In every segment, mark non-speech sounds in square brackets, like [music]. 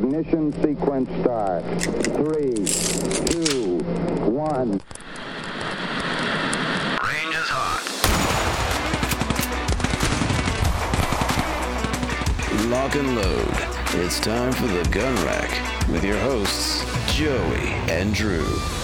Ignition sequence start. Three, two, one. Range is hot. Lock and load. It's time for the gun rack with your hosts, Joey and Drew.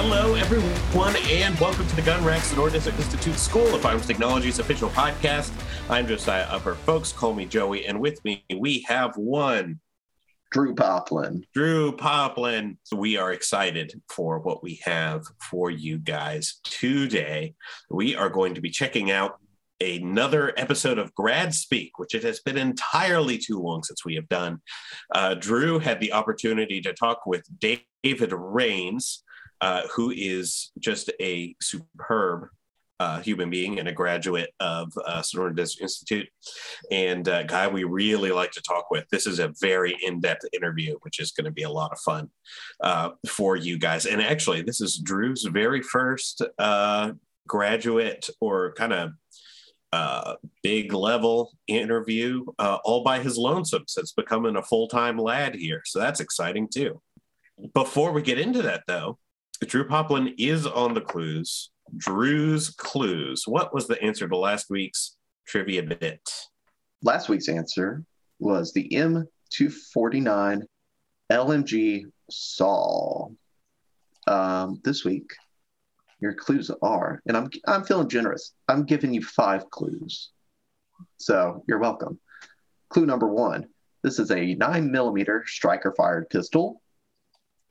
Hello, everyone, and welcome to the Gun Rack Sonoran Desert Institute School of Firearms Technology's official podcast. I'm Josiah Upper. Folks, call me Joey, and with me we have one, Drew Poplin. Drew Poplin. We are excited for what we have for you guys today. We are going to be checking out another episode of Grad Speak, which it has been entirely too long since we have done. Uh, Drew had the opportunity to talk with David Rains, uh, who is just a superb uh, human being and a graduate of uh, Sonoran Desert Institute, and a guy we really like to talk with. This is a very in-depth interview, which is going to be a lot of fun uh, for you guys. And actually, this is Drew's very first uh, graduate or kind of uh, big level interview uh, all by his lonesome since becoming a full-time lad here. So that's exciting too. Before we get into that though, Drew Poplin is on the clues. Drew's clues. What was the answer to last week's trivia bit? Last week's answer was the M249 LMG SAW. Um, this week, your clues are, and I'm I'm feeling generous. I'm giving you five clues, so you're welcome. Clue number one: This is a nine millimeter striker fired pistol.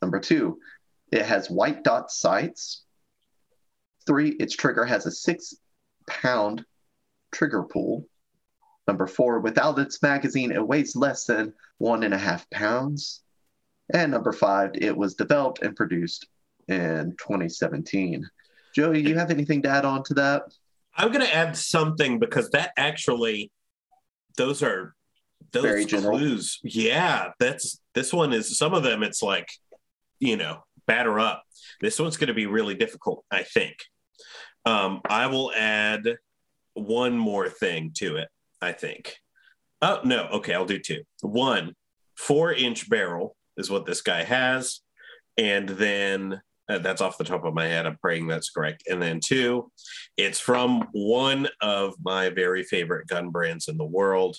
Number two, it has white dot sights. Three, its trigger has a six pound trigger pull. Number four, without its magazine, it weighs less than one and a half pounds. And number five, it was developed and produced in 2017. Joey, you have anything to add on to that? I'm going to add something because that actually, those are those Very general. clues. Yeah, that's this one is some of them. It's like, you know, batter up. This one's going to be really difficult, I think. Um, I will add one more thing to it, I think. Oh, no. Okay, I'll do two. One, four inch barrel is what this guy has. And then uh, that's off the top of my head. I'm praying that's correct. And then two, it's from one of my very favorite gun brands in the world.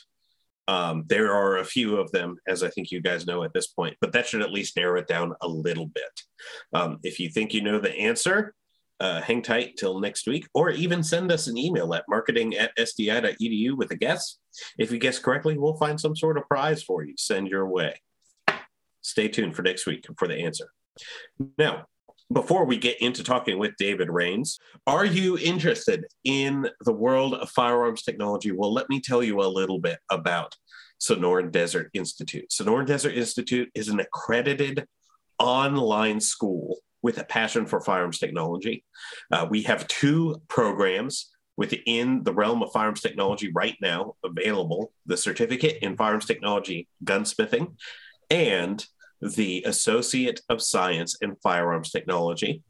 Um, there are a few of them, as I think you guys know at this point, but that should at least narrow it down a little bit. Um, if you think you know the answer, uh, hang tight till next week, or even send us an email at marketing at sdi.edu with a guess. If you guess correctly, we'll find some sort of prize for you. Send your way. Stay tuned for next week for the answer. Now, before we get into talking with David Rains, are you interested in the world of firearms technology? Well, let me tell you a little bit about Sonoran Desert Institute. Sonoran Desert Institute is an accredited online school with a passion for firearms technology. Uh, we have two programs within the realm of firearms technology right now available the certificate in firearms technology gunsmithing and the Associate of Science in Firearms Technology.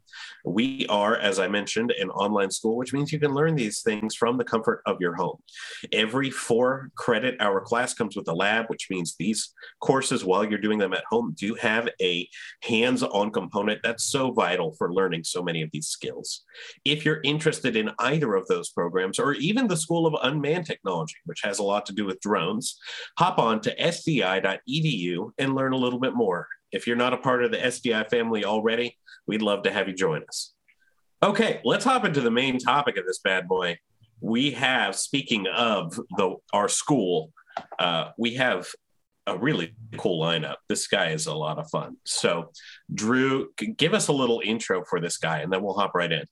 We are, as I mentioned, an online school, which means you can learn these things from the comfort of your home. Every four credit hour class comes with a lab, which means these courses, while you're doing them at home, do have a hands on component that's so vital for learning so many of these skills. If you're interested in either of those programs, or even the School of Unmanned Technology, which has a lot to do with drones, hop on to sdi.edu E and learn a little bit more. If you're not a part of the SDI family already, we'd love to have you join us. Okay, let's hop into the main topic of this bad boy. We have, speaking of the our school, uh, we have a really cool lineup. This guy is a lot of fun. So, Drew, give us a little intro for this guy, and then we'll hop right in.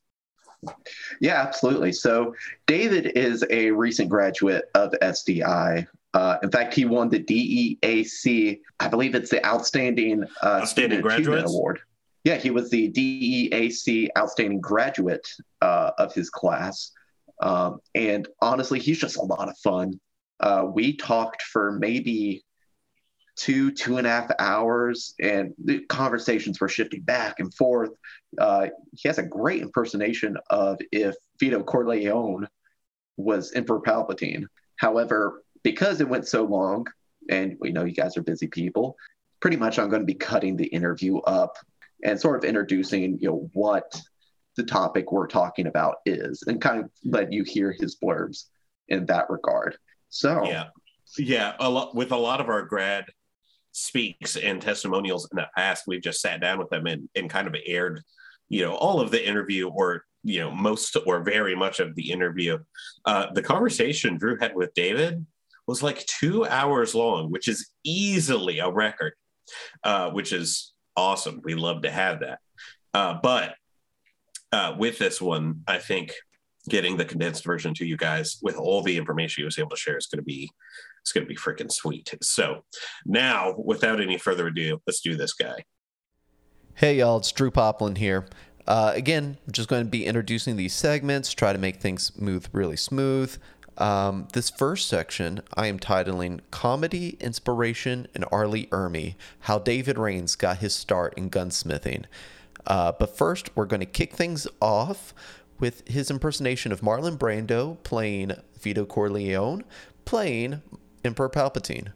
Yeah, absolutely. So David is a recent graduate of SDI. Uh, in fact, he won the DEAC, I believe it's the Outstanding uh, Outstanding Student Achievement Award. Yeah, he was the DEAC Outstanding Graduate uh, of his class. Um, and honestly, he's just a lot of fun. Uh, we talked for maybe two, two and a half hours, and the conversations were shifting back and forth. Uh, he has a great impersonation of if Vito Corleone was Emperor Palpatine. However, because it went so long, and we know you guys are busy people, pretty much I'm going to be cutting the interview up and sort of introducing, you know, what the topic we're talking about is, and kind of let you hear his blurbs in that regard. So Yeah. Yeah. A lot with a lot of our grad speaks and testimonials in the past, we've just sat down with them and, and kind of aired, you know, all of the interview or, you know, most or very much of the interview. Uh, the conversation Drew had with David was like two hours long, which is easily a record, uh, which is awesome. We love to have that. Uh, but uh, with this one, I think getting the condensed version to you guys with all the information he was able to share is going to be it's going to be freaking sweet. So now, without any further ado, let's do this guy. Hey y'all, it's Drew Poplin here. Uh, again, just going to be introducing these segments, try to make things move really smooth. Um, this first section I am titling Comedy, Inspiration, and R. Ermey How David Rains Got His Start in Gunsmithing. Uh, but first, we're going to kick things off with his impersonation of Marlon Brando playing Vito Corleone, playing Emperor Palpatine.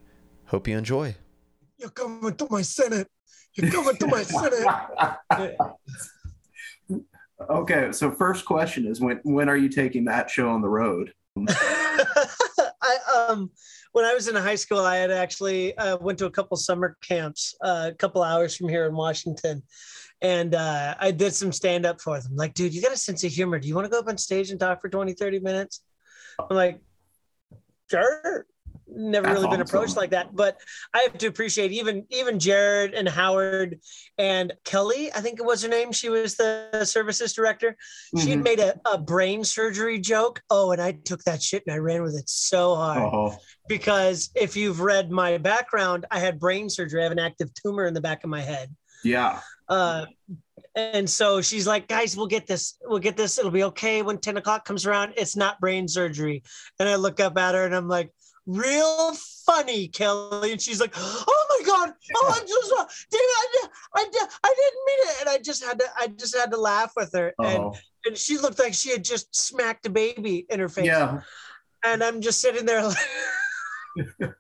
Hope you enjoy. You're coming to my Senate. You're coming to my Senate. [laughs] Okay, so first question is when when are you taking that show on the road? [laughs] I um when I was in high school, I had actually uh, went to a couple summer camps, uh, a couple hours from here in Washington, and uh, I did some stand up for them. Like, dude, you got a sense of humor. Do you want to go up on stage and talk for 20, 30 minutes? I'm like, sure. Never That's really been awesome. approached like that, but I have to appreciate even even Jared and Howard and Kelly. I think it was her name. She was the services director. She had Mhm. made a, a brain surgery joke. Oh, and I took that shit and I ran with it so hard Oh, because if you've read my background, I had brain surgery. I have an active tumor in the back of my head. yeah. Uh, and so she's like, guys, we'll get this. We'll get this. It'll be okay when 10 o'clock comes around. It's not brain surgery. And I look up at her and I'm like, real funny, Kelly. And she's like, oh my God. Oh, I'm so sorry. Did I, I, I, didn't mean it. And I just had to, I just had to laugh with her. And, Oh, and she looked like she had just smacked a baby in her face yeah. and I'm just sitting there. Like, [laughs]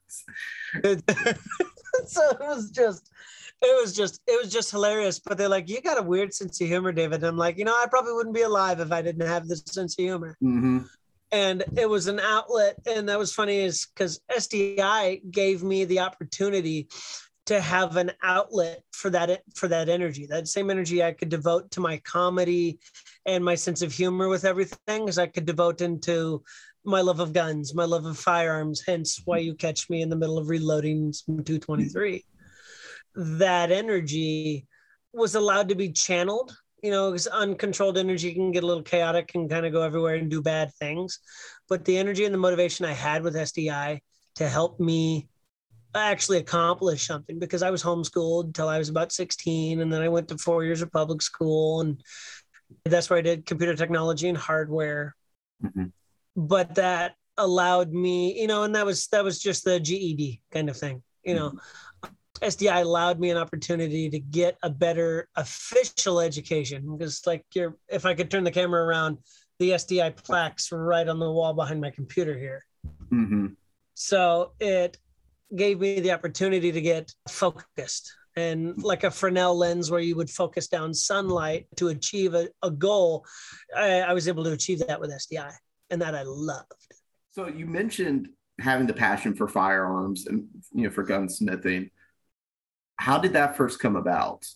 so it was just, it was just, it was just hilarious. But they're like, "You got a weird sense of humor, David." And I'm like, you know, I probably wouldn't be alive if I didn't have this sense of humor. hmm And it was an outlet, and that was funny, is because SDI gave me the opportunity to have an outlet for that for that energy that same energy i could devote to my comedy and my sense of humor with everything as i could devote into my love of guns my love of firearms hence why you catch me in the middle of reloading some 223 that energy was allowed to be channeled you know because uncontrolled energy can get a little chaotic and kind of go everywhere and do bad things but the energy and the motivation i had with sdi to help me actually accomplish something because I was homeschooled until I was about 16. And then I went to four years of public school. And that's where I did computer technology and hardware. Mhm. But that allowed me, you know, and that was that was just the GED kind of thing, you know. SDI allowed me an opportunity to get a better official education because like you're if I could turn the camera around, the SDI plaques right on the wall behind my computer here. hmm So it gave me the opportunity to get focused and like a Fresnel lens where you would focus down sunlight to achieve a, a goal. I, I was able to achieve that with SDI and that I loved. So you mentioned having the passion for firearms and you know for gunsmithing. How did that first come about?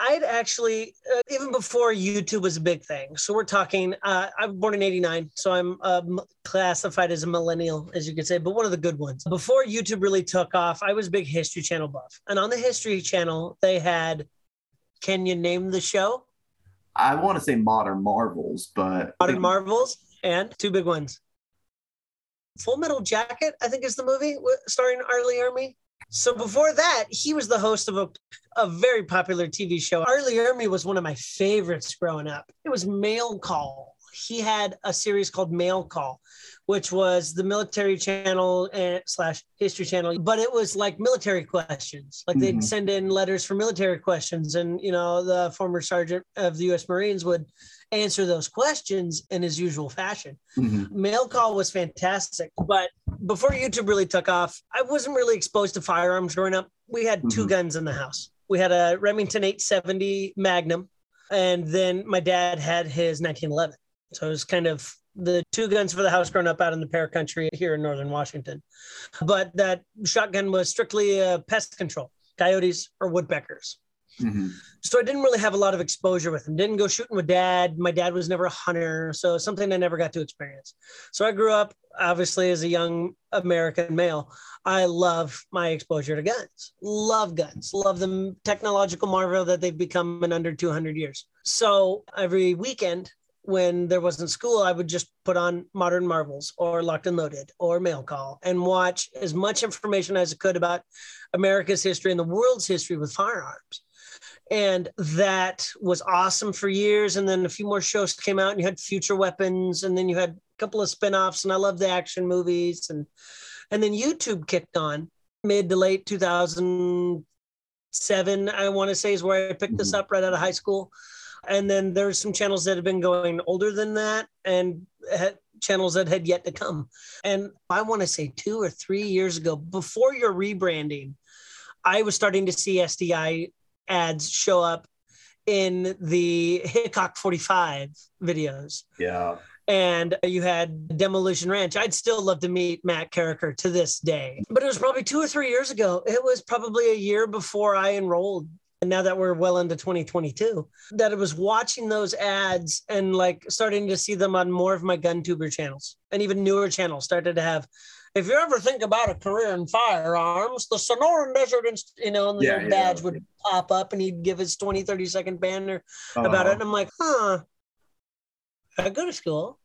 I'd actually, uh, even before YouTube was a big thing. So we're talking, uh, I'm born in 89. So I'm um, classified as a millennial, as you could say, but one of the good ones. Before YouTube really took off, I was a big History Channel buff. And on the History Channel, they had, can you name the show? I want to say modern marvels, but Modern Marvels and two big ones. Full Metal Jacket, I think is the movie starring R. Lee Ermey. So before that, he was the host of a, a very popular TV show. R. Lee Ermey was one of my favorites growing up. It was Mail Call. He had a series called Mail Call, which was the military channel and slash history channel, but it was like military questions. Like they'd Mhm. send in letters for military questions, and you know the former sergeant of the U.S. Marines would answer those questions in his usual fashion. Mhm. Mail call was fantastic, but before YouTube really took off, I wasn't really exposed to firearms growing up. We had 2 Mhm. guns in the house. We had a Remington 870 Magnum, and then my dad had his 1911. So it was kind of the two guns for the house growing up out in the pear country here in northern Washington. But that shotgun was strictly uh, pest control, coyotes or woodpeckers. Mhm. So I didn't really have a lot of exposure with them. Didn't go shooting with dad. My dad was never a hunter, so something I never got to experience. So I grew up obviously as a young American male. I love my exposure to guns. Love guns. Love the technological marvel that they've become in under 200 years. So every weekend when there wasn't school, I would just put on Modern Marvels or Locked and Loaded or Mail Call and watch as much information as I could about America's history and the world's history with firearms and that was awesome for years and then a few more shows came out and you had future weapons and then you had a couple of spin-offs and i love the action movies and and then youtube kicked on mid to late 2007 i want to say is where i picked this mm-hmm. up right out of high school. And then there's some channels that have been going older than that and channels that had yet to come. And i want to say two or three years ago before your rebranding i was starting to see sdi ads show up in the Hickok 45 videos. Yeah. And you had Demolition Ranch. I'd still love to meet Matt Carriker to this day. But it was probably two or three years ago. It was probably a year before I enrolled. And now that we're well into 2022, that I was watching those ads and like starting to see them on more of my gun tuber channels and even newer channels started to have if you ever think about a career in firearms, the Sonoran Desert, you know, and the Yeah, little yeah. badge would pop up and he'd give his 20, 30 second banner about Uh-huh. it. And I'm like, huh, I go to school.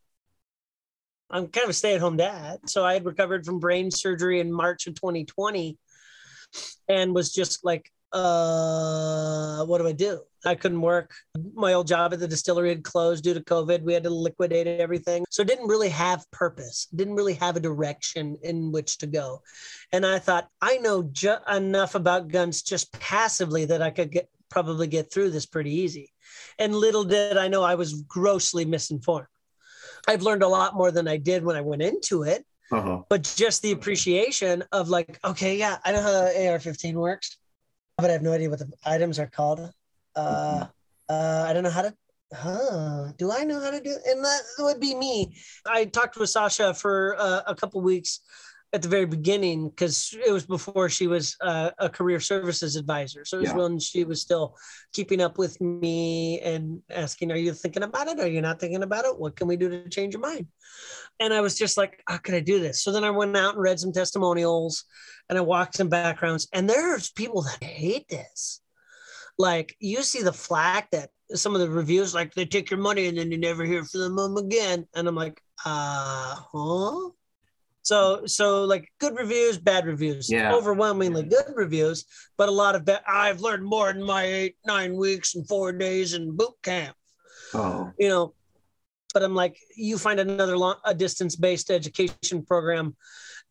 I'm kind of a stay at home dad. So I had recovered from brain surgery in March of 2020 and was just like, uh, what do I do? I couldn't work. My old job at the distillery had closed due to COVID. We had to liquidate everything. So it didn't really have purpose, didn't really have a direction in which to go. And I thought, I know ju- enough about guns just passively that I could get probably get through this pretty easy. And little did I know I was grossly misinformed. I've learned a lot more than I did when I went into it, Uh-huh. but just the appreciation of like, okay, yeah, I know how the AR-15 works, but I have no idea what the items are called. Uh, uh, I don't know how to. Huh? Do I know how to do? And that would be me. I talked with Sasha for uh, a couple weeks at the very beginning because it was before she was uh, a career services advisor. So it was Yeah. when she was still keeping up with me and asking, "Are you thinking about it? Are you not thinking about it? What can we do to change your mind?" And I was just like, "How can I do this?" So then I went out and read some testimonials, and I walked some backgrounds, and there's people that hate this. Like you see the flack that some of the reviews, like they take your money and then you never hear from them again, and I'm like, uh huh. So, so like good reviews, bad reviews, Yeah. overwhelmingly good reviews, but a lot of bad. I've learned more in my eight, nine weeks and four days in boot camp, Oh. you know. But I'm like, you find another long, a distance based education program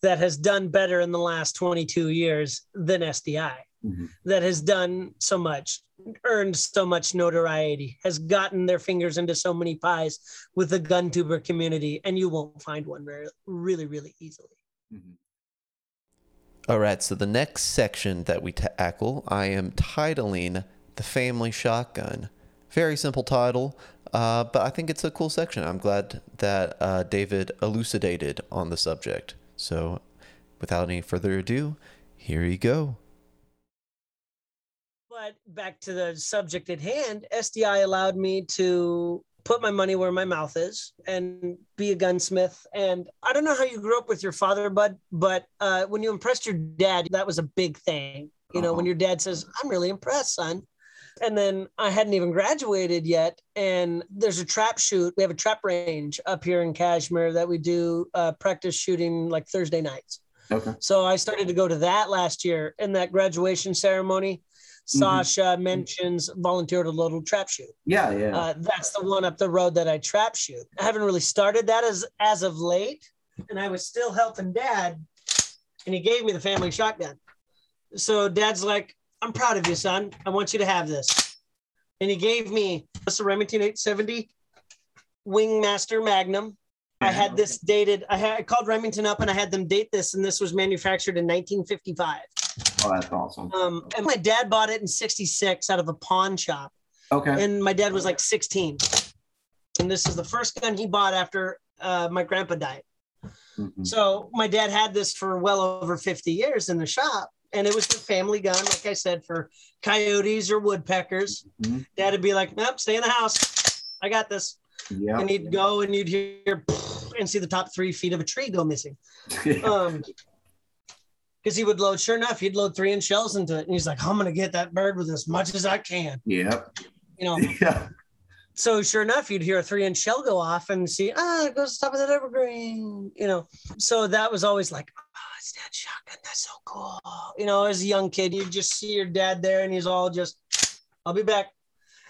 that has done better in the last 22 years than SDI, Mhm. that has done so much, earned so much notoriety, has gotten their fingers into so many pies with the gun tuber community, and you won't find one very, really, really easily. Mhm. All right, so the next section that we tackle, I am titling The Family Shotgun. Very simple title, uh, but I think it's a cool section. I'm glad that uh, David elucidated on the subject. So, without any further ado, here you go. But back to the subject at hand, SDI allowed me to put my money where my mouth is and be a gunsmith. And I don't know how you grew up with your father, bud, but uh, when you impressed your dad, that was a big thing. You know, when Uh-huh. your dad says, I'm really impressed, son. And then I hadn't even graduated yet. And there's a trap shoot. We have a trap range up here in Cashmere that we do uh, practice shooting like Thursday nights. Okay. So I started to go to that last year in that graduation ceremony. Sasha mentions volunteered a little trap shoot. Yeah, yeah. Uh, that's the one up the road that I trap shoot. I haven't really started that as as of late, and I was still helping dad, and he gave me the family shotgun. So dad's like, "I'm proud of you, son. I want you to have this." And he gave me this a Remington 870 Wingmaster Magnum. I had this dated. I had I called Remington up and I had them date this, and this was manufactured in 1955. Oh, that's awesome. Um, and my dad bought it in '66 out of a pawn shop, Okay. and my dad was like 16. And this is the first gun he bought after uh, my grandpa died. Mhm. So my dad had this for well over 50 years in the shop. And it was the family gun, like I said, for coyotes or woodpeckers. Mhm. Dad would be like, nope, stay in the house. I got this. Yeah. And he'd go and you'd hear [laughs] and see the top three feet of a tree go missing. [laughs] Um, because he would load, sure enough, he'd load three inch shells into it. And he's like, I'm going to get that bird with as much as I can. yep. You know, [laughs] Yeah. so sure enough, you'd hear a three inch shell go off and see, ah, it goes to the top of that evergreen, you know. So that was always like, it's that shotgun. That's so cool. You know, as a young kid, you just see your dad there and he's all just, I'll be back.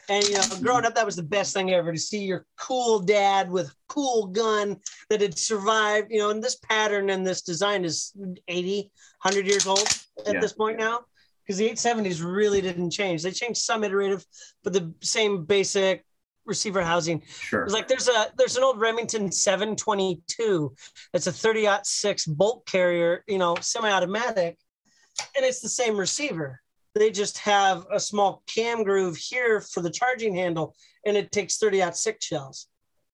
And you know, growing up, that was the best thing ever to see your cool dad with cool gun that had survived, you know, and this pattern and this design is 80, 100 years old at Yeah. this point now. Because the 870s really didn't change. They changed some iterative, but the same basic receiver housing. Sure. Like there's a there's an old Remington 722. It's a 30 6 bolt carrier, you know, semi-automatic, and it's the same receiver. They just have a small cam groove here for the charging handle, and it takes 30 6 shells.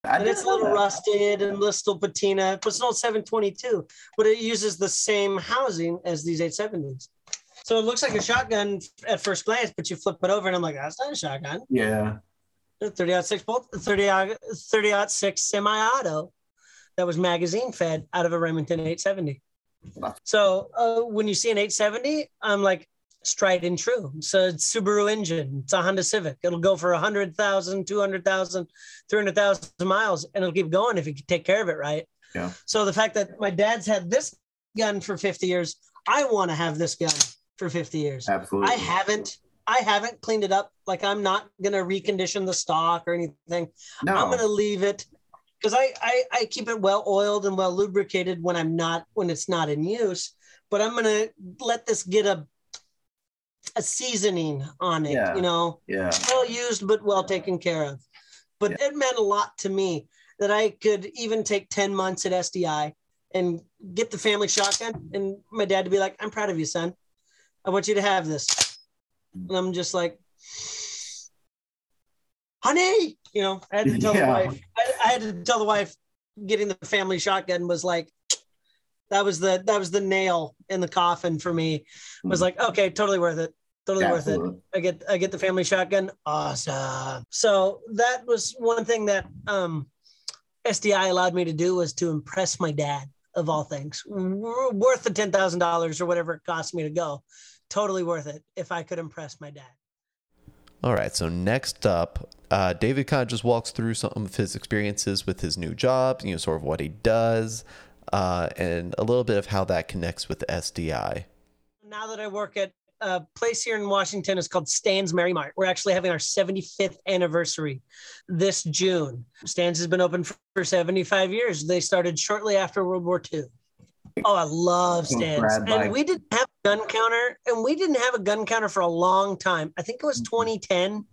I And it's a little that. rusted and little patina, but it's an old 722, but it uses the same housing as these 870s. So it looks like a shotgun at first glance, but you flip it over and I'm like, that's not a shotgun. Yeah. 30 6 bolt 30 30 6 semi-auto that was magazine fed out of a Remington 870. Wow. So uh, when you see an 870, I'm like straight and true. So it's Subaru engine. It's a Honda Civic. It'll go for 100,000, 200,000, 300,000 miles and it'll keep going if you take care of it right. Yeah. So the fact that my dad's had this gun for 50 years, I want to have this gun for 50 years. Absolutely. I haven't. I haven't cleaned it up. Like I'm not gonna recondition the stock or anything. No. I'm gonna leave it because I, I I keep it well oiled and well lubricated when I'm not when it's not in use. But I'm gonna let this get a a seasoning on it. Yeah. You know, yeah. well used but well taken care of. But it meant a lot to me that I could even take 10 months at SDI and get the family shotgun and my dad to be like, I'm proud of you, son. I want you to have this. And I'm just like, honey, you know, I had to tell Yeah. the wife, I, I had to tell the wife getting the family shotgun was like, that was the that was the nail in the coffin for me. Was like, okay, totally worth it. Totally worth it. I get I get the family shotgun. Awesome. So that was one thing that um, SDI allowed me to do was to impress my dad of all things. Worth the ten thousand dollars or whatever it cost me to go. Totally worth it if I could impress my dad. All right, so next up, uh, David kind of just walks through some of his experiences with his new job, you know, sort of what he does, uh, and a little bit of how that connects with SDI. Now that I work at a place here in Washington, it's called Stan's Merry Mart. We're actually having our 75th anniversary this June. Stan's has been open for, for 75 years. They started shortly after World War II. Oh, I love Stan's. And we didn't have a gun counter, and we didn't have a gun counter for a long time. I think it was 2010.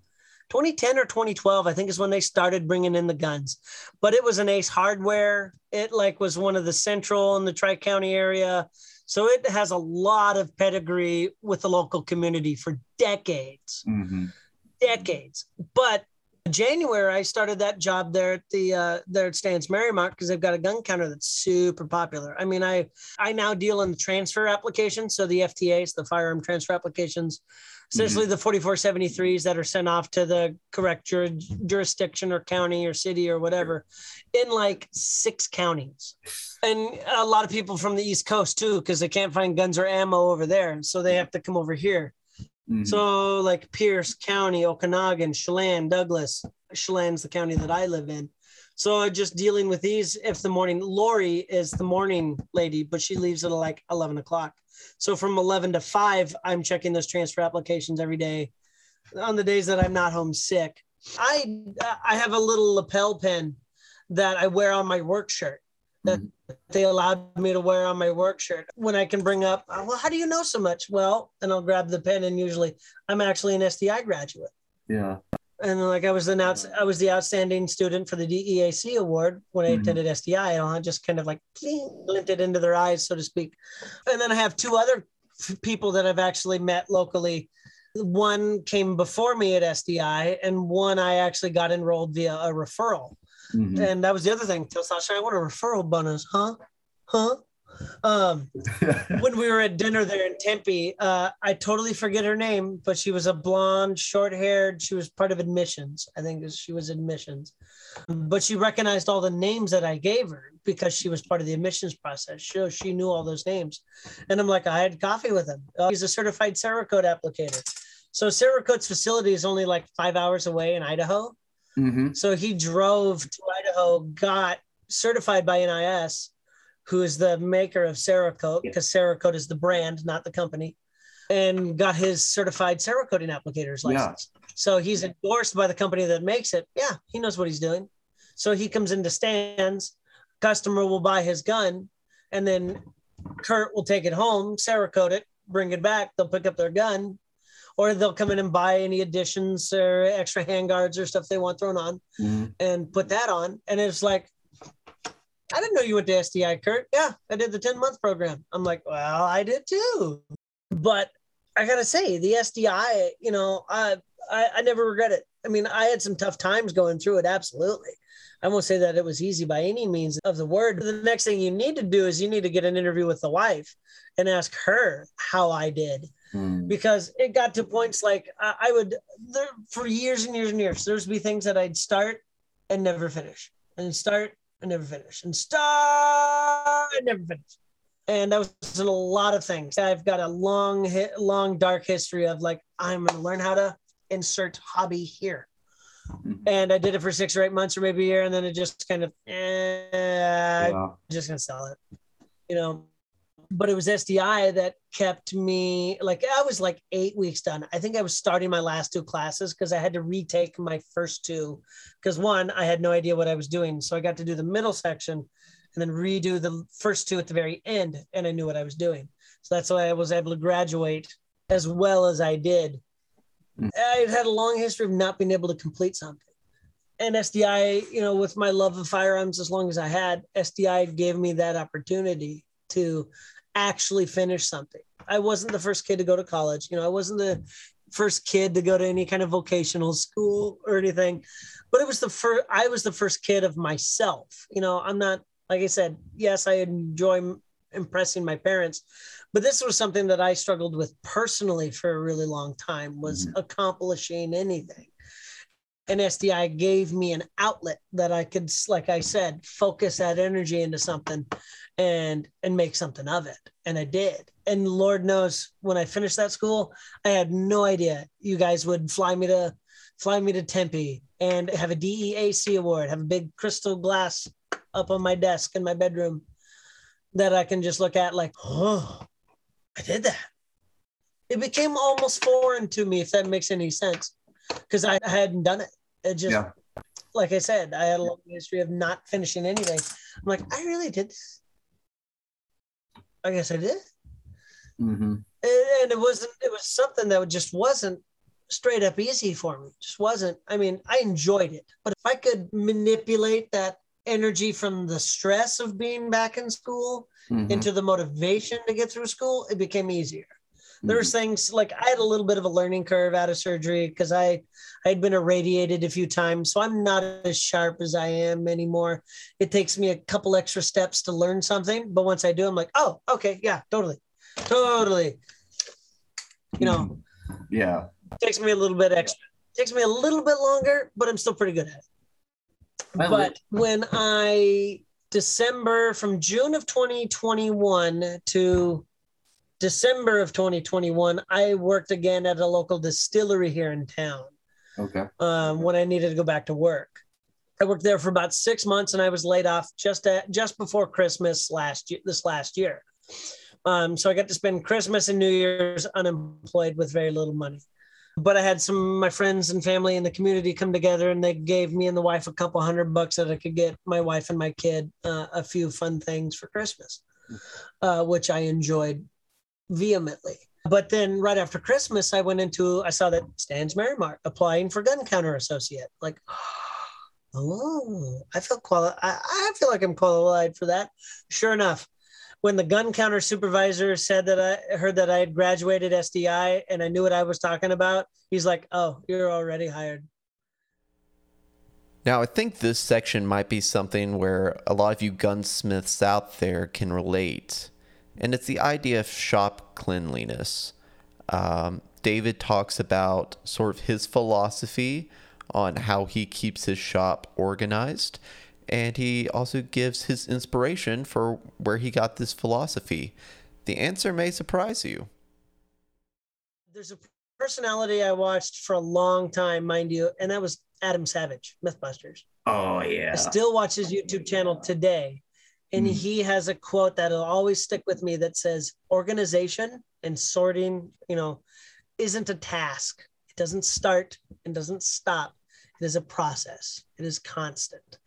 2010 or 2012, I think is when they started bringing in the guns. But it was an Ace Hardware. It like was one of the central in the Tri County area. So it has a lot of pedigree with the local community for decades, Mhm. decades. But January, I started that job there at the uh, there at Stan's Merry Mart because they've got a gun counter that's super popular. I mean, I I now deal in the transfer applications, so the FTAs, the firearm transfer applications, essentially the 4473s that are sent off to the correct jur- jurisdiction or county or city or whatever in like six counties. And a lot of people from the east coast too because they can't find guns or ammo over there so they have to come over here Mhm. so like pierce county okanogan chelan douglas. Chelan's the county that i live in. So just dealing with these if the morning lori is the morning lady but she leaves at like 11 o'clock. So from 11 to 5 i'm checking those transfer applications every day. On the days that i'm not home sick i i have a little lapel pin that i wear on my work shirt that they allowed me to wear on my work shirt when I can bring up, uh, well, how do you know so much? Well, and I'll grab the pen, and usually I'm actually an SDI graduate. yeah. and like I was the outs- I was the outstanding student for the DEAC award when I Mhm. attended SDI, and I just kind of like glinted into their eyes, so to speak. And then I have two other f- people that I've actually met locally. One came before me at SDI, and one I actually got enrolled via a referral. Mhm. And that was the other thing. Tell Sasha, I want a referral bonus, huh? Huh? Um, [laughs] when we were at dinner there in Tempe, uh, I totally forget her name, but she was a blonde, short haired. She was part of admissions. I think she was admissions. But she recognized all the names that I gave her because she was part of the admissions process. So she knew all those names. And I'm like, I had coffee with him. Uh, he's a certified Cerakote applicator. So Cerakote's facility is only like five hours away in Idaho. Mhm. So he drove to Idaho, got certified by NIC, who is the maker of Cerakote, because Cerakote is the brand, not the company, and got his certified Cerakoting applicator's Yeah. license. So he's endorsed by the company that makes it. Yeah, he knows what he's doing. So he comes into Stan's, customer will buy his gun, and then Kurt will take it home, Cerakote it, bring it back. They'll pick up their gun, or they'll come in and buy any additions or extra handguards or stuff they want thrown on Mhm. and put that on. And it's like, I didn't know you went to SDI, Kurt. Yeah, I did the 10 month program. I'm like, well, I did too. But I gotta say, the SDI, you know, I, I I never regret it. I mean, I had some tough times going through it, absolutely. I won't say that it was easy by any means of the word. The next thing you need to do is you need to get an interview with the wife and ask her how I did Mhm. because it got to points like I, I would there for years and years and years. There's be things that I'd start and never finish, and start and never finish, and start and never finish. And that was in a lot of things. I've got a long, long, dark history of like I'm going to learn how to insert hobby here. Mhm. And I did it for six or eight months or maybe a year, and then it just kind of, eh, Yeah. just gonna sell it, you know. But it was SDI that kept me like I was like eight weeks done. I think I was starting my last two classes because I had to retake my first two because one I had no idea what I was doing, so I got to do the middle section and then redo the first two at the very end, and I knew what I was doing. So that's why I was able to graduate as well as I did. Mm. I had a long history of not being able to complete something and SDI, you know, with my love of firearms, as long as I had, SDI gave me that opportunity to actually finish something. I wasn't the first kid to go to college. You know, I wasn't the first kid to go to any kind of vocational school or anything, but it was the first, I was the first kid of myself. You know, I'm not, like I said, yes, I enjoy impressing my parents, but this was something that I struggled with personally for a really long time was mm-hmm. accomplishing anything and SDI gave me an outlet that I could, like I said, focus that energy into something and and make something of it. And I did. And Lord knows when I finished that school, I had no idea you guys would fly me to fly me to Tempe and have a DEAC award, have a big crystal glass up on my desk in my bedroom that I can just look at like, oh, I did that. It became almost foreign to me, if that makes any sense because I hadn't done it. It just, Yeah. like I said, I had a long history of not finishing anything. I'm like, I really did this. I guess I did, Mhm. and, and it wasn't. It was something that just wasn't straight up easy for me. Just wasn't. I mean, I enjoyed it, but if I could manipulate that energy from the stress of being back in school Mhm. into the motivation to get through school, it became easier Mm-hmm. there's things like I had a little bit of a learning curve out of surgery because I I had been irradiated a few times, so I'm not as sharp as I am anymore. It takes me a couple extra steps to learn something, but once I do, I'm like, oh, okay, yeah, totally, totally. You know, Yeah. it takes me a little bit extra. Takes me a little bit longer, but I'm still pretty good at it. But when I December from June of 2021 to December of 2021, I worked again at a local distillery here in town Okay. um, when I needed to go back to work. I worked there for about six months, and I was laid off just at just before Christmas last year. This last year, um, so I got to spend Christmas and New Year's unemployed with very little money. But I had some of my friends and family in the community come together, and they gave me and the wife a couple hundred bucks that I could get my wife and my kid uh, a few fun things for Christmas, uh, which I enjoyed vehemently. But then right after Christmas, I went into I saw that Stan's Merry Mart applying for gun counter associate. Like, [gasps] oh, I feel quali- I, I feel like I'm qualified for that. Sure enough, when the gun counter supervisor said that I heard that I had graduated SDI and I knew what I was talking about, he's like, "Oh, you're already hired." Now, I think this section might be something where a lot of you gunsmiths out there can relate, and it's the idea of shop cleanliness. Um, David talks about sort of his philosophy on how he keeps his shop organized, and he also gives his inspiration for where he got this philosophy. The answer may surprise you. There's a personality I watched for a long time, mind you, and that was Adam Savage, Mythbusters. Oh yeah. I still watch his YouTube channel today. And Mm. he has a quote that'll always stick with me that says, organization and sorting, you know, isn't a task. It doesn't start and doesn't stop. It is a process. It is constant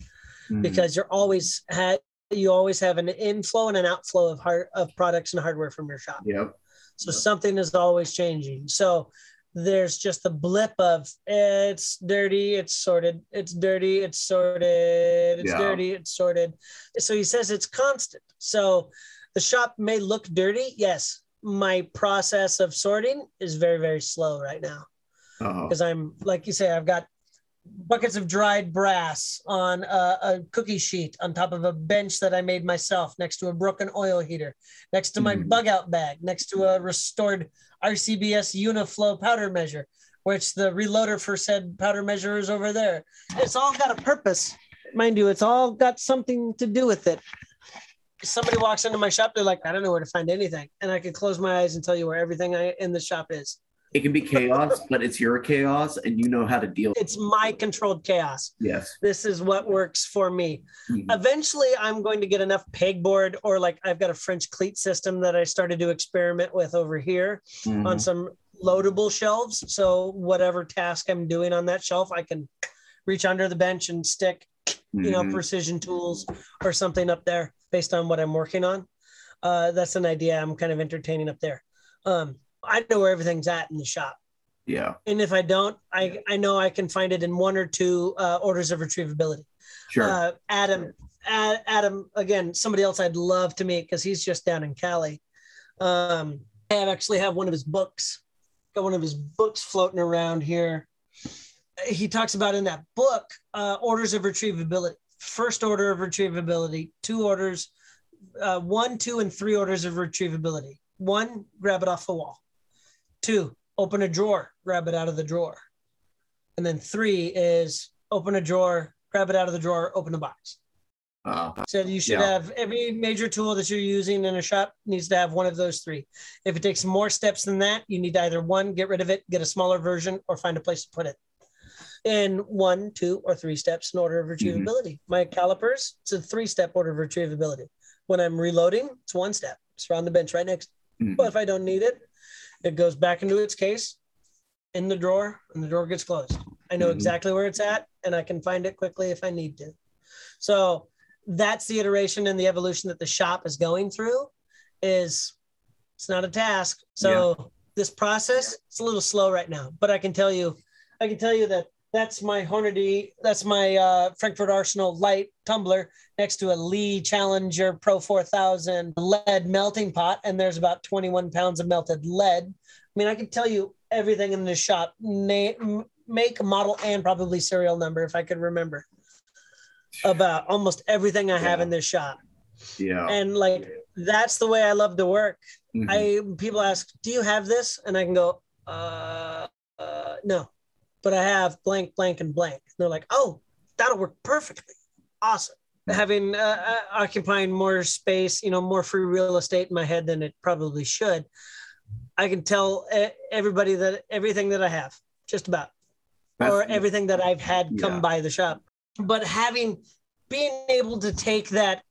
Mm. because you're always had you always have an inflow and an outflow of hard of products and hardware from your shop. Yep. So something is always changing. So there's just the blip of it's dirty, it's sorted, it's dirty, it's sorted, it's Yeah. dirty, it's sorted. So he says it's constant. So the shop may look dirty. Yes, my process of sorting is very, very slow right now Oh. because I'm like you say, I've got buckets of dried brass on a, a cookie sheet on top of a bench that I made myself next to a broken oil heater, next to my Mhm. bug out bag, next to a restored RCBS Uniflow powder measure, which the reloader for said powder measure is over there. It's all got a purpose, mind you. It's all got something to do with it. Somebody walks into my shop, they're like, I don't know where to find anything, and I can close my eyes and tell you where everything I, in the shop is. It can be chaos, [laughs] but it's your chaos, and you know how to deal. It's my controlled chaos. Yes. this is what works for me. Mhm. Eventually, I'm going to get enough pegboard, or like I've got a French cleat system that I started to experiment with over here Mhm. on some loadable shelves. So whatever task I'm doing on that shelf, I can reach under the bench and stick, you know, Mhm. precision tools or something up there based on what I'm working on. Uh, that's an idea I'm kind of entertaining up there. Um, I know where everything's at in the shop yeah. and if I don't, I I know I can find it in one or two uh, orders of retrievability. Sure. Uh, Adam, Ad, Adam, again, somebody else I'd love to meet because he's just down in Cali. Um, I have actually have one of his books, got one of his books floating around here. He talks about in that book uh, orders of retrievability. First order of retrievability, two orders, uh, one, two, and three orders of retrievability. One, grab it off the wall. Two, open a drawer, grab it out of the drawer. And then three is open a drawer, grab it out of the drawer, open the box. Uh, So you should Yeah. have every major tool that you're using in a shop needs to have one of those three. If it takes more steps than that, you need to either one, get rid of it, get a smaller version, or find a place to put it. In one, two, or three steps in order of retrievability. My calipers, it's a three-step order of retrievability. When I'm reloading, it's one step. It's around the bench right next. mhm. But if I don't need it, it goes back into its case in the drawer and the drawer gets closed. I know Mhm. exactly where it's at and I can find it quickly if I need to. So that's the iteration and the evolution that the shop is going through is it's not a task. So this process it's a little slow right now, but I can tell you I can tell you that that's my Hornady, that's my uh, Frankford Arsenal light tumbler next to a Lee Challenger Pro 4000 lead melting pot, and there's about 21 pounds of melted lead. I mean, I can tell you everything in this shop, na- make, model, and probably serial number if I could remember about almost everything I have Yeah. in this shop. yeah. And like, that's the way I love to work. Mhm. I people ask, "Do you have this?" And I can go, uh, uh, "No," but I have blank, blank, and blank. And they're like, "Oh, that'll work perfectly. Awesome." Having uh, uh, occupying more space, you know, more free real estate in my head than it probably should. I can tell everybody that everything that I have, just about, That's- or everything that I've had come Yeah. by the shop. But having being able to take that,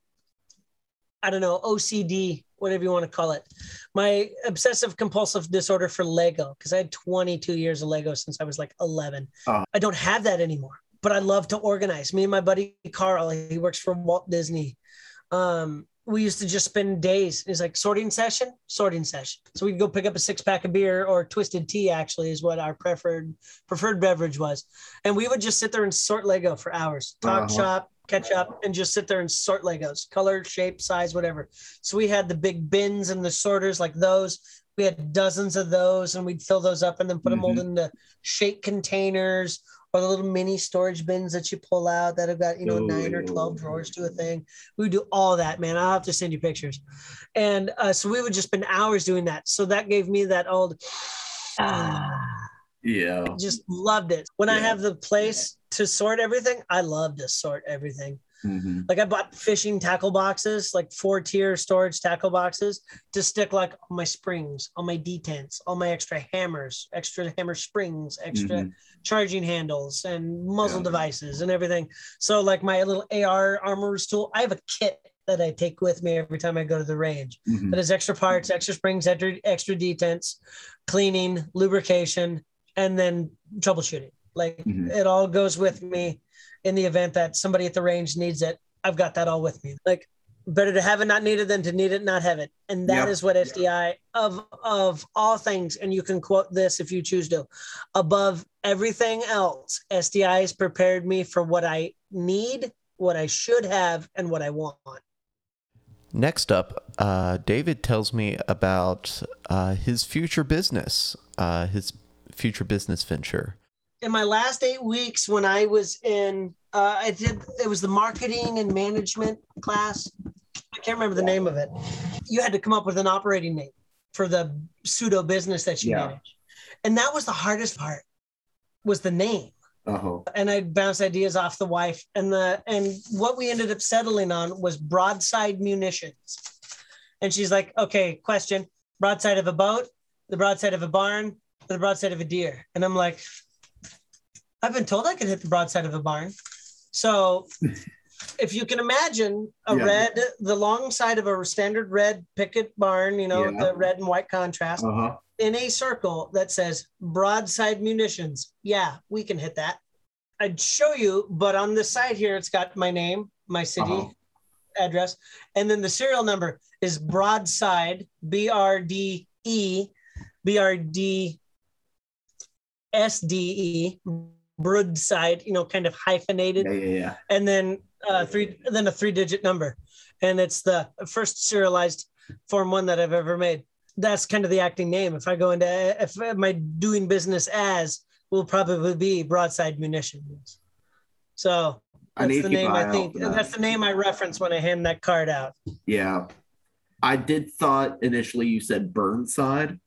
I don't know, OCD, whatever you want to call it, my obsessive compulsive disorder for Lego, because I had 22 years of Lego since I was like 11. Oh. I don't have that anymore, but I love to organize. Me and my buddy Carl, he works for Walt Disney. Um, we used to just spend days. It's like sorting session, sorting session. So we'd go pick up a six pack of beer or twisted tea. Actually, is what our preferred preferred beverage was, and we would just sit there and sort Lego for hours, talk Uh-huh. shop, catch up, and just sit there and sort Legos, color, shape, size, whatever. So we had the big bins and the sorters like those. We had dozens of those, and we'd fill those up and then put them all into shake containers or the little mini storage bins that you pull out that have got you know nine or twelve drawers to a thing. We do all that, man. I'll have to send you pictures. And uh, so we would just spend hours doing that. So that gave me that old. Ah, [sighs] Yeah. just loved it. When I have the place to sort everything, I love to sort everything. Mhm. Like I bought fishing tackle boxes, like four tier storage tackle boxes to stick like all my springs, all my detents, all my extra hammers, extra hammer springs, extra Mhm. charging handles and muzzle Yeah. devices and everything. So like my little AR armorer's tool, I have a kit that I take with me every time I go to the range Mhm. that has extra parts, extra springs, extra, extra detents, cleaning, lubrication, and then troubleshooting. Like Mhm. it all goes with me in the event that somebody at the range needs it. I've got that all with me. Like better to have it not needed than to need it not have it. And that is Yep. what SDI of of all things, and you can quote this if you choose to, above everything else, SDI has prepared me for what I need, what I should have, and what I want. Next up, uh, David tells me about uh, his future business, uh, his future business venture. In my last eight weeks when I was in, uh, I did, it was the marketing and management class. I can't remember the name of it. You had to come up with an operating name for the pseudo business that you Yeah. manage. And that was the hardest part was the name. Uh-huh. And I'd bounce ideas off the wife. And the and what we ended up settling on was broadside munitions. And she's like, okay, question. Broadside of a boat, the broadside of a barn, the broadside of a deer. And I'm like, I've been told I can hit the broadside of a barn. So [laughs] if you can imagine a Yeah. red, the long side of a standard red picket barn, you know, Yeah. the red and white contrast Uh-huh. in a circle that says broadside munitions. Yeah, we can hit that. I'd show you, but on the side here, it's got my name, my city Uh-huh. address, and then the serial number is broadside, B R D E, B R D S D E, broadside, you know, kind of hyphenated Yeah, yeah, yeah. and then uh, three, then a three-digit number, and it's the first serialized Form One that I've ever made. That's kind of the acting name. If I go into, if my doing business as will probably be Broadside Munitions. So I that's the name I think. that. That's the name I reference when I hand that card out. Yeah. I did thought initially you said Burnside.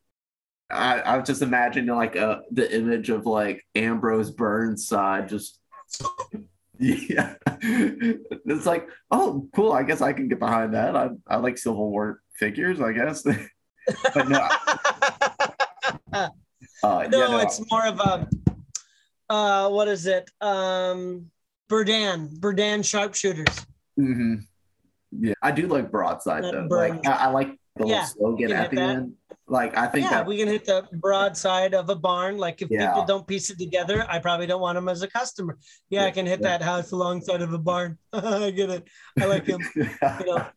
I, I was just imagining like uh the image of like Ambrose Burnside just [laughs] yeah. It's like, oh cool, I guess I can get behind that. I I like Civil War figures, I guess. [laughs] but no, [laughs] uh no, yeah, no, it's more of a uh, what is it? Um, Berdan, Berdan sharpshooters. mhm. Yeah, I do like broadside Not though. Like I, I like the Yeah, little slogan at the end. Like I think yeah, that we can hit the broadside of a barn. Like if Yeah. people don't piece it together, I probably don't want them as a customer. Yeah, I can hit Yeah. that house alongside of a barn. [laughs] I get it. I like him. [laughs] you know.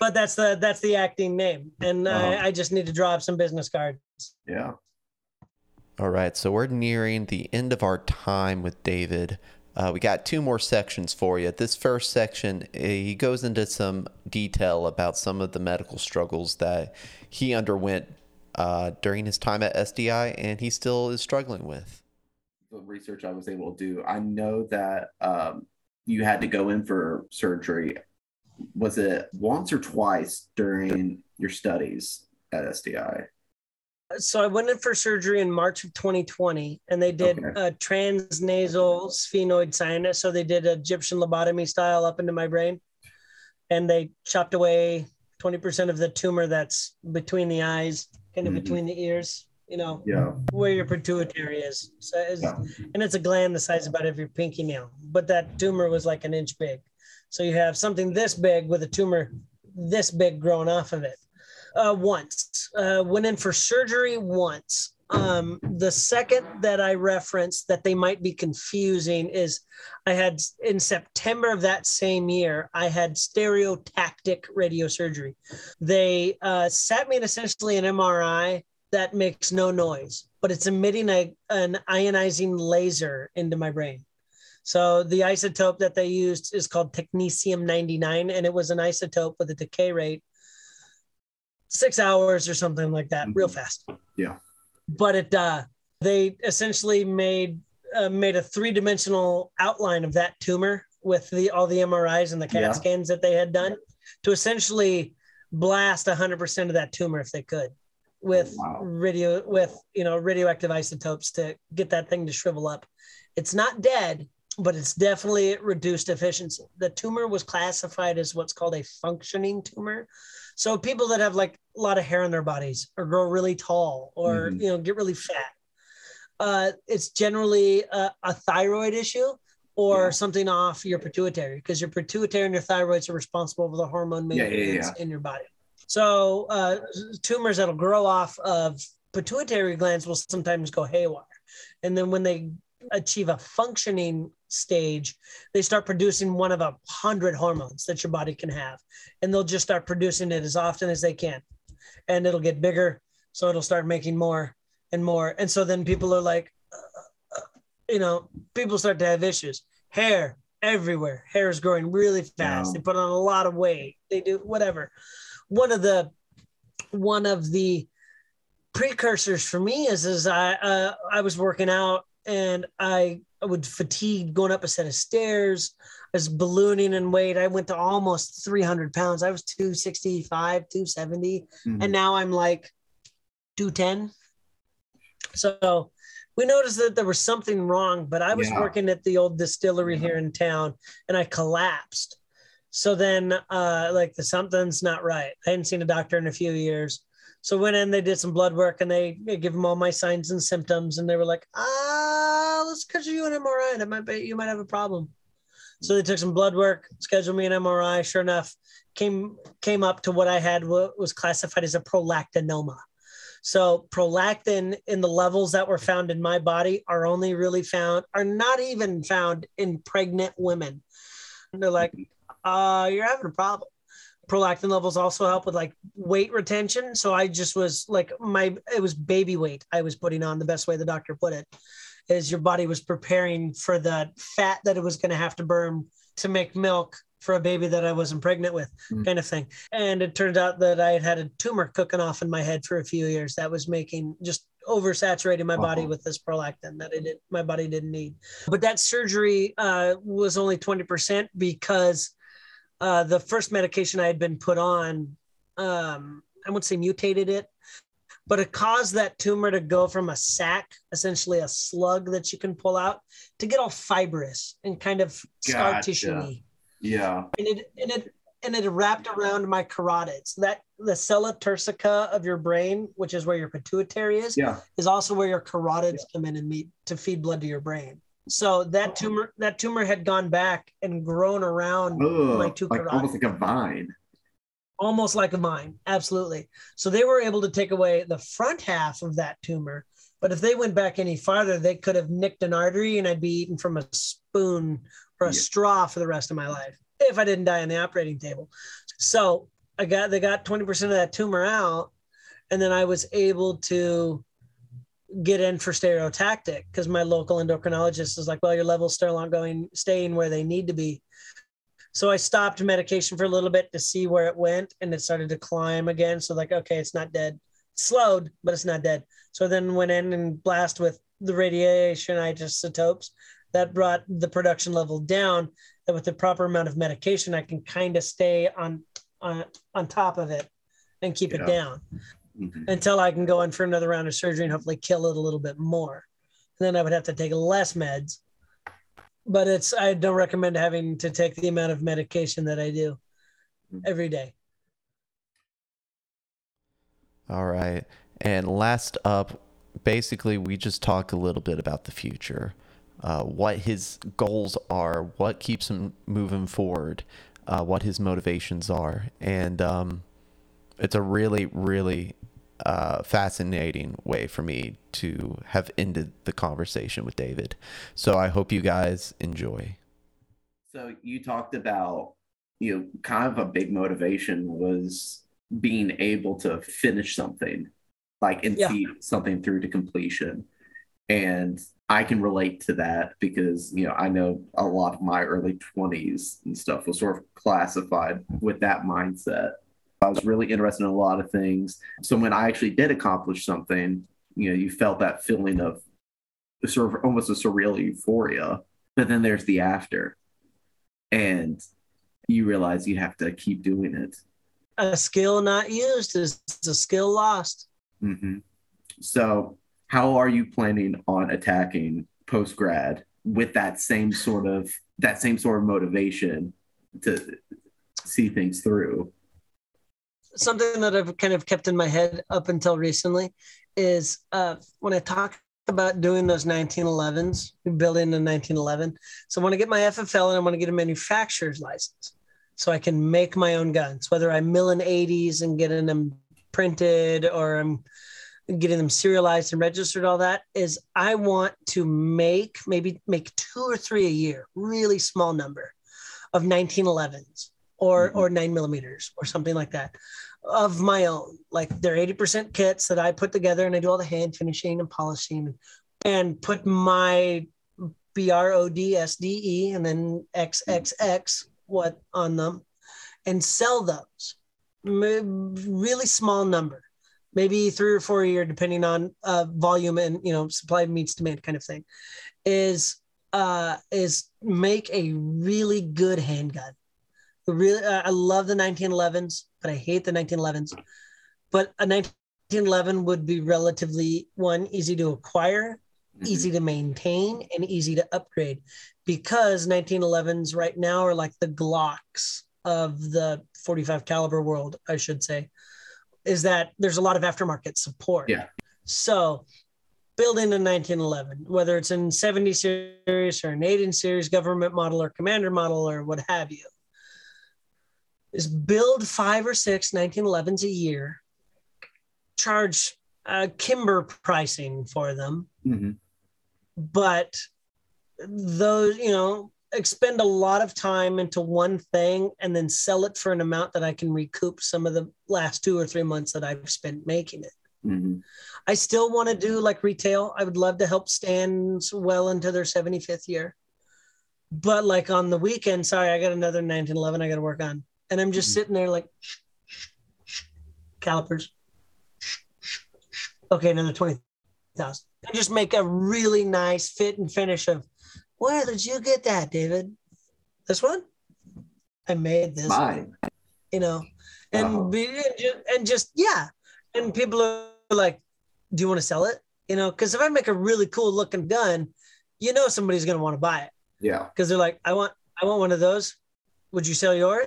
But that's the that's the acting name, and Uh-huh. I, I just need to draw up some business cards. yeah. All right, so we're nearing the end of our time with David. Uh, we got two more sections for you. This first section, eh, he goes into some detail about some of the medical struggles that he underwent uh, during his time at SDI and he still is struggling with. the research I was able to do, I know that um, you had to go in for surgery. Was it once or twice during your studies at SDI? So I went in for surgery in March of 2020, and they did Okay. a transnasal sphenoid sinus. So they did Egyptian lobotomy style up into my brain, and they chopped away 20% of the tumor that's between the eyes, kind of Mhm. between the ears. You know Yeah. where your pituitary is. So it's, Yeah. and it's a gland the size about of your pinky nail, but that tumor was like an inch big. So you have something this big with a tumor this big growing off of it. Uh, once uh, went in for surgery once. Um, the second that I referenced that they might be confusing is I had in September of that same year, I had stereotactic radiosurgery. They uh, sat me in essentially an MRI that makes no noise, but it's emitting a, an ionizing laser into my brain. So the isotope that they used is called technetium 99, and it was an isotope with a decay rate six hours or something like that, real fast. Yeah. But it uh, they essentially made uh, made a three dimensional outline of that tumor with the all the MRIs and the CAT Yeah. scans that they had done to essentially blast 100% of that tumor if they could with Wow. radio with you know radioactive isotopes to get that thing to shrivel up it's not dead but it's definitely reduced efficiency the tumor was classified as what's called a functioning tumor so people that have like a lot of hair on their bodies or grow really tall or Mhm. you know get really fat uh, it's generally a, a thyroid issue or Yeah. something off your pituitary because your pituitary and your thyroids are responsible for the hormone Yeah, yeah, maintenance yeah. in your body. So uh, tumors that'll grow off of pituitary glands will sometimes go haywire, and then when they achieve a functioning stage, they start producing one of a hundred hormones that your body can have, and they'll just start producing it as often as they can, and it'll get bigger, so it'll start making more and more, and so then people are like, uh, uh, you know, people start to have issues, hair everywhere, hair is growing really fast. They put on a lot of weight. They do whatever. One of the one of the precursors for me is is I uh, I was working out and I, I would fatigue going up a set of stairs. I was ballooning in weight. I went to almost 300 pounds. I was 265, 270, Mhm. and now I'm like 210. So we noticed that there was something wrong, but I was Yeah. working at the old distillery Yeah. here in town and I collapsed. So then, uh, like the something's not right. I hadn't seen a doctor in a few years. So went in, they did some blood work, and they, they give them all my signs and symptoms, and they were like, "Ah, let's schedule you an MRI. That might be you might have a problem." So they took some blood work, scheduled me an MRI. Sure enough, came came up to what I had what was classified as a prolactinoma. So prolactin in the levels that were found in my body are only really found are not even found in pregnant women. And they're like, uh, you're having a problem. Prolactin levels also help with like weight retention. So I just was like my it was baby weight I was putting on the best way the doctor put it is your body was preparing for the fat that it was going to have to burn to make milk for a baby that I wasn't pregnant with, Mm. kind of thing. And it turned out that I had had a tumor cooking off in my head for a few years that was making just oversaturating my body with this prolactin that it my body didn't need. But that surgery uh, was only 20% because uh, the first medication I had been put on, um, I wouldn't say mutated it, but it caused that tumor to go from a sac, essentially a slug that you can pull out, to get all fibrous and kind of scar Gotcha. tissue Yeah. and it and it and it wrapped around my carotids. That the sella turcica of your brain, which is where your pituitary is, Yeah. is also where your carotids come in and meet to feed blood to your brain. So that oh. tumor that tumor had gone back and grown around my Ugh, two like carotids almost like a vine. Almost like a mine. Absolutely. So they were able to take away the front half of that tumor but if they went back any farther they could have nicked an artery and i'd be eating from a spoon or a Yeah. straw for the rest of my life if i didn't die on the operating table. So i got they got 20% of that tumor out and then i was able to get in for stereotactic because my local endocrinologist is like well your levels still aren't going staying where they need to be so I stopped medication for a little bit to see where it went, and it started to climb again. So like, okay, it's not dead. It's slowed, but it's not dead. So then went in and blast with the radiation isotopes. That brought the production level down. That with the proper amount of medication, I can kind of stay on on on top of it and keep Yeah. it down Mhm. until I can go in for another round of surgery and hopefully kill it a little bit more. And then I would have to take less meds. But it's I don't recommend having to take the amount of medication that I do every day. All right. And last up, basically, we just talk a little bit about the future, uh, what his goals are, what keeps him moving forward, uh, what his motivations are. And um, it's a really, really uh, fascinating way for me to have ended the conversation with David. So I hope you guys enjoy. So you talked about, you know, kind of a big motivation was being able to finish something, like and Yeah. see something through to completion. And I can relate to that because, you know, I know a lot of my early 20s and stuff was sort of classified with that mindset. I was really interested in a lot of things. So when I actually did accomplish something, you know, you felt that feeling of sort of almost a surreal euphoria. But then there's the after and you realize you have to keep doing it. A skill not used is a skill lost. hmm So, how are you planning on attacking post grad with that same sort of that same sort of motivation to see things through? Something that I've kind of kept in my head up until recently is uh, when I talk about doing those 1911s, building a 1911. So I want to get my FFL and I want to get a manufacturer's license so I can make my own guns, whether I'm milling 80s and getting them printed or I'm getting them serialized and registered, all that is I want to make maybe make two or three a year, really small number of 1911s or Mhm. or nine millimeters or something like that of my own. Like they're 80% kits that I put together and I do all the hand finishing and polishing and put my B R O D S D E and then XXX what on them and sell those. Really small number, maybe three or four a year, depending on uh, volume and you know supply meets demand kind of thing. Is uh, is make a really good handgun. Really, uh, I love the 1911s, but I hate the 1911s. But a 1911 would be relatively one easy to acquire, easy to maintain, and easy to upgrade, because 1911s right now are like the Glocks of the 45 caliber world, I should say. Is that there's a lot of aftermarket support. Yeah. So building a 1911, whether it's in 70 series or an 18 series government model or commander model or what have you, is build five or six 1911s a year, charge uh, Kimber pricing for them, Mhm. but those, you know, expend a lot of time into one thing and then sell it for an amount that I can recoup some of the last two or three months that I've spent making it. Mhm. I still want to do like retail. I would love to help Stan's well into their 75th year. But like on the weekend, sorry, I got another 1911 I got to work on. And I'm just Mhm. sitting there like calipers. Okay, another 20,000. And just make a really nice fit and finish of where did you get that, David? This one? I made this. one Mine. you know, and Uh-huh. be and just, and just yeah, and people are like, "Do you want to sell it?" You know, because if I make a really cool looking gun, you know somebody's gonna want to buy it Yeah. because they're like, "I want, I want one of those. Would you sell yours?"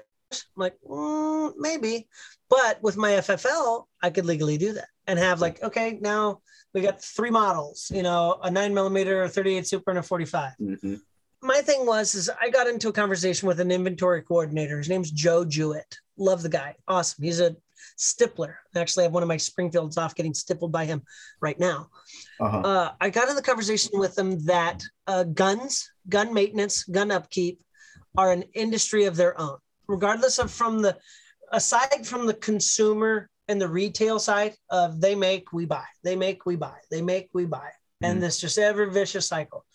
I'm like, mm, maybe, but with my FFL, I could legally do that and have like, okay, now we got three models, you know, a nine millimeter, a 38 super, and a 45 Mhm. my thing was is I got into a conversation with an inventory coordinator. His name's Joe Jewett. Love the guy. Awesome. He's a stippler. I Actually, I have one of my Springfields off getting stippled by him right now. Uh-huh. Uh, I got in the conversation with him that uh, guns, gun maintenance, gun upkeep are an industry of their own, regardless of from the aside from the consumer and the retail side of they make, we buy, they make, we buy, they make, we buy. And Mhm. this just ever vicious cycle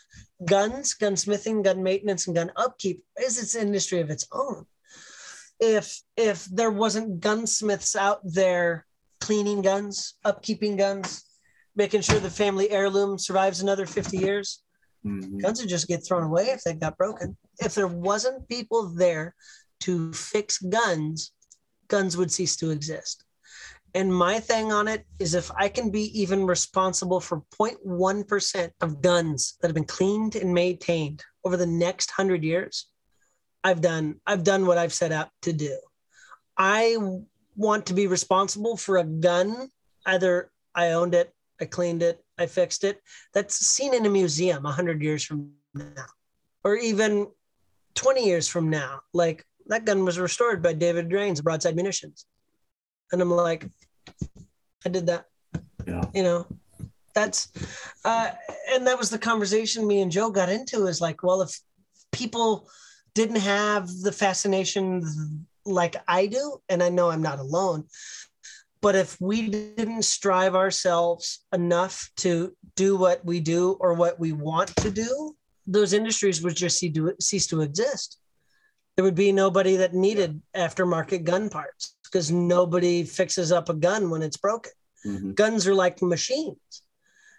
guns, gunsmithing, gun maintenance, and gun upkeep is its industry of its own. If if there wasn't gunsmiths out there cleaning guns, upkeeping guns, making sure the family heirloom survives another 50 years, Mhm. guns would just get thrown away if they got broken. If there wasn't people there to fix guns, guns would cease to exist. And my thing on it is if I can be even responsible for 0.1% of guns that have been cleaned and maintained over the next 100 years, I've done I've done what I've set out to do. I want to be responsible for a gun either I owned it, I cleaned it, I fixed it that's seen in a museum 100 years from now or even 20 years from now like that gun was restored by david Rains broadside munitions. And i'm like i did that. Yeah. you know that's uh and that was the conversation me and joe got into is like well if people didn't have the fascination like i do and i know i'm not alone but if we didn't strive ourselves enough to do what we do or what we want to do those industries would just cease to, cease to exist there would be nobody that needed aftermarket gun parts because nobody fixes up a gun when it's broken Mhm. guns are like machines.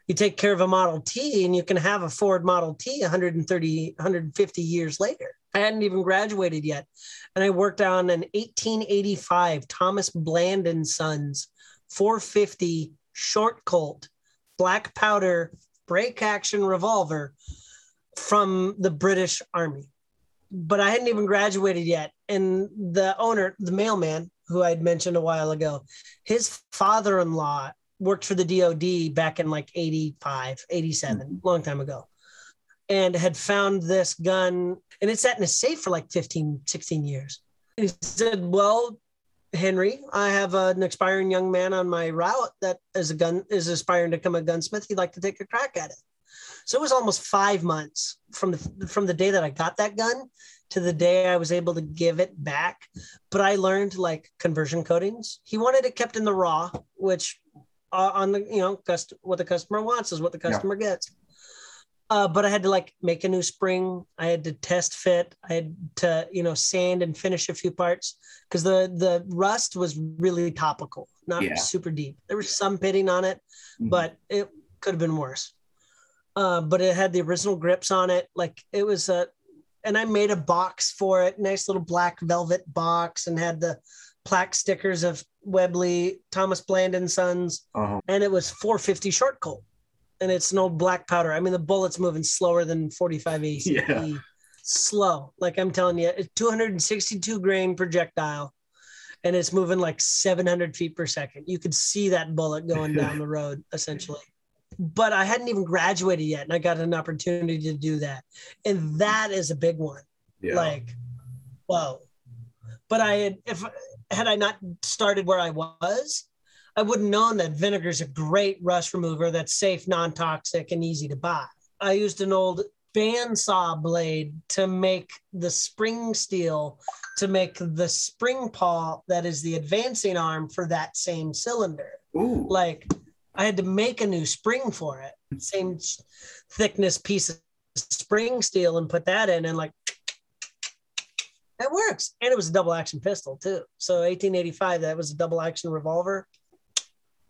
You take care of a Model T and you can have a Ford Model T 130, 150 years later. I hadn't even graduated yet. And I worked on an 1885 Thomas Bland and Sons 450 short Colt, black powder, break action revolver from the British Army. But I hadn't even graduated yet. And the owner, the mailman, who I'd mentioned a while ago, his father-in-law worked for the DOD back in like 85, 87, hmm. long time ago. And had found this gun and it sat in a safe for like 15, 16 years. And he said, Well, Henry, I have an expiring young man on my route that is a gun is aspiring to become a gunsmith. He'd like to take a crack at it. So it was almost five months from the from the day that I got that gun to the day I was able to give it back. But I learned like conversion coatings. He wanted it kept in the raw, which uh, on the you know cust- what the customer wants is what the Yeah. customer gets. Uh, but I had to like make a new spring. I had to test fit. I had to you know sand and finish a few parts because the the rust was really topical, not Yeah. super deep. There was some pitting on it, Mhm. but it could have been worse. Uh, but it had the original grips on it. Like it was a, and I made a box for it, nice little black velvet box, and had the plaque stickers of Webley, Thomas Bland and Sons, Uh-huh. and it was 450 short Colt, and it's an old black powder. I mean, the bullet's moving slower than 45 ACP. [laughs] Yeah. Slow, like I'm telling you, it's 262 grain projectile, and it's moving like 700 feet per second. You could see that bullet going down [laughs] the road, essentially. But I hadn't even graduated yet, and I got an opportunity to do that, and that is a big one. Yeah. like whoa. But i had if had i not started where i was i wouldn't known that vinegar is a great rust remover that's safe non-toxic and easy to buy. I used an old bandsaw blade to make the spring steel to make the spring pawl that is the advancing arm for that same cylinder. Ooh. like I had to make a new spring for it, hmm. same thickness piece of spring steel, and put that in, and like that works. And it was a double action pistol too. So 1885, that was a double action revolver.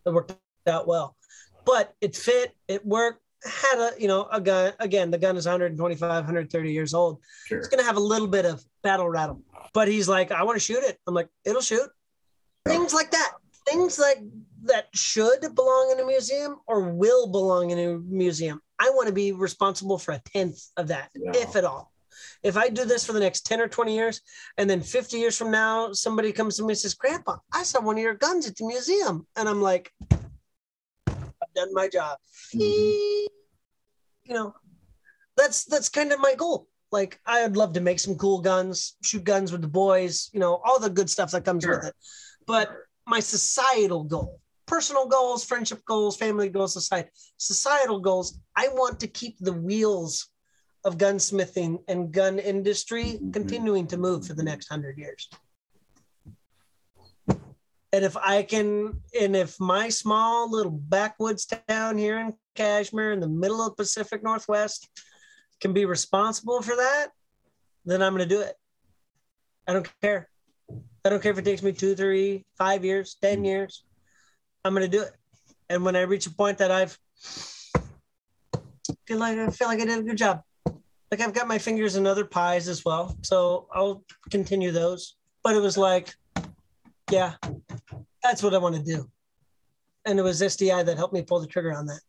It worked out well, but it fit. It worked. Had a you know a gun again. The gun is 125, 130 years old. Sure. It's gonna have a little bit of battle rattle. But he's like, I want to shoot it. I'm like, it'll shoot. Things like that. Things like that should belong in a museum or will belong in a museum. I want to be responsible for a tenth of that, Yeah. if at all. If I do this for the next 10 or 20 years, and then 50 years from now, somebody comes to me and says, Grandpa, I saw one of your guns at the museum. And I'm like, I've done my job. Mhm. You know, that's that's kind of my goal. Like I would love to make some cool guns, shoot guns with the boys, you know, all the good stuff that comes with it. But my societal goal, personal goals, friendship goals, family goals aside, societal goals, I want to keep the wheels of gunsmithing and gun industry Mhm. continuing to move for the next hundred years. And if I can, and if my small little backwoods town here in Cashmere in the middle of the Pacific Northwest can be responsible for that, then I'm going to do it. I don't care. I don't care if it takes me two, three, five years, 10 years. I'm to do it. And when I reach a point that I've feel like I feel like I did a good job. Like I've got my fingers in other pies as well. So I'll continue those. But it was like, yeah, that's what I want to do. And it was SDI that helped me pull the trigger on that.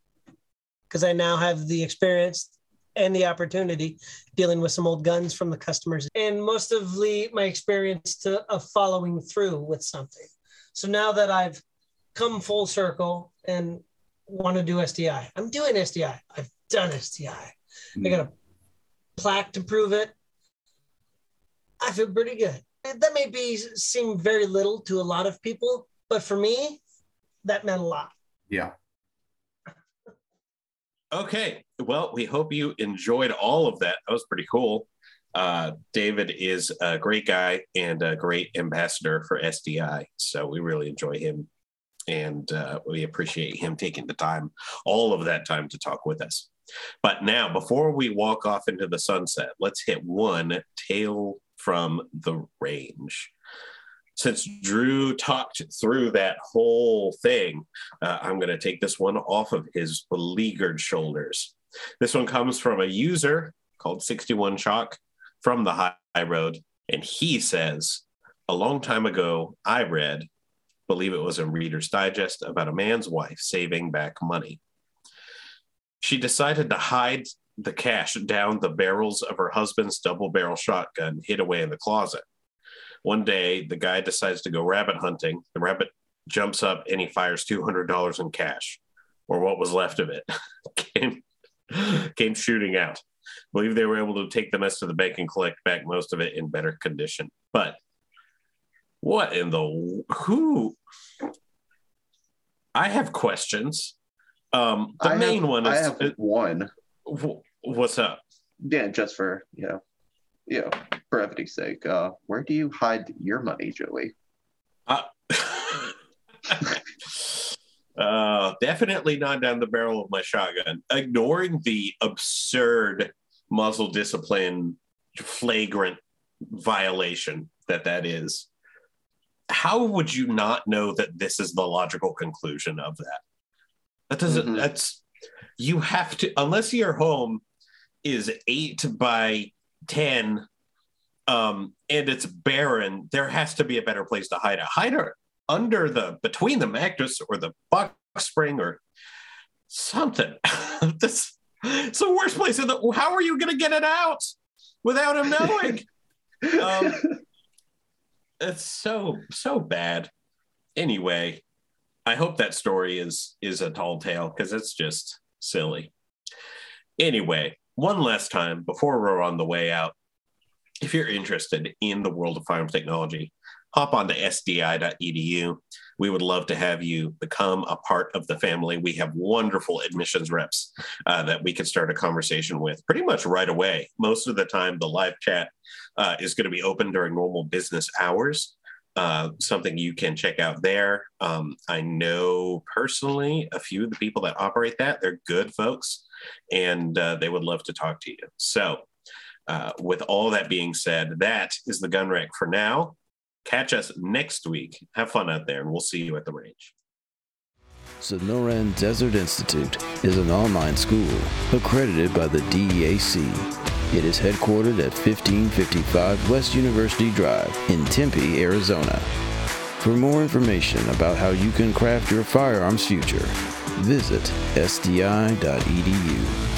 Because I now have the experience and the opportunity dealing with some old guns from the customers and most of the, my experience to of following through with something. So now that I've come full circle and want to do SDI, I'm doing SDI. I've done SDI. I got a plaque to prove it. I feel pretty good. That may be seem very little to a lot of people, but for me, that meant a lot. Yeah. Okay. Well, we hope you enjoyed all of that. That was pretty cool. Uh, David is a great guy and a great ambassador for SDI. So we really enjoy him and uh, we appreciate him taking the time, all of that time to talk with us. But now, before we walk off into the sunset, let's hit one tale from the range. Since Drew talked through that whole thing, uh, I'm going to take this one off of his beleaguered shoulders. This one comes from a user called 61 Chalk from the High Road, and he says, A long time ago, I read, believe it was a Reader's Digest, about a man's wife saving back money. She decided to hide the cash down the barrels of her husband's double barrel shotgun hid away in the closet. One day, the guy decides to go rabbit hunting. The rabbit jumps up and he fires $200 in cash, or what was left of it, [laughs] came, came shooting out. I believe they were able to take the mess to the bank and collect back most of it in better condition. But what in the who? I have questions. Um, the I main have, one I is have one. uh, what's up? Yeah, just for you know, you know, brevity's sake. Uh, where do you hide your money, Joey? Uh, [laughs] uh, definitely not down the barrel of my shotgun. Ignoring the absurd muzzle discipline, flagrant violation that that is. How would you not know that this is the logical conclusion of that? That doesn't. Mhm. That's you have to unless your home is eight by ten um, and it's barren, there has to be a better place to hide it. Hide it under the between the mattress or the box spring or something. [laughs] this it's the worst place in the. How are you going to get it out without him knowing? [laughs] um, it's so so bad. Anyway, I hope that story is is a tall tale because it's just silly. Anyway, one last time before we're on the way out, if you're interested in the world of firearms technology, hop on to sdi.edu. We would love to have you become a part of the family. We have wonderful admissions reps uh, that we can start a conversation with pretty much right away. Most of the time, the live chat uh, is going to be open during normal business hours. Uh, something you can check out there. Um, I know personally a few of the people that operate that. They're good folks and uh, they would love to talk to you. So, uh, with all that being said, that is the gun rack for now. Catch us next week. Have fun out there, and we'll see you at the range. Sonoran Desert Institute is an online school accredited by the DEAC. It is headquartered at 1555 West University Drive in Tempe, Arizona. For more information about how you can craft your firearms future, visit sdi.edu.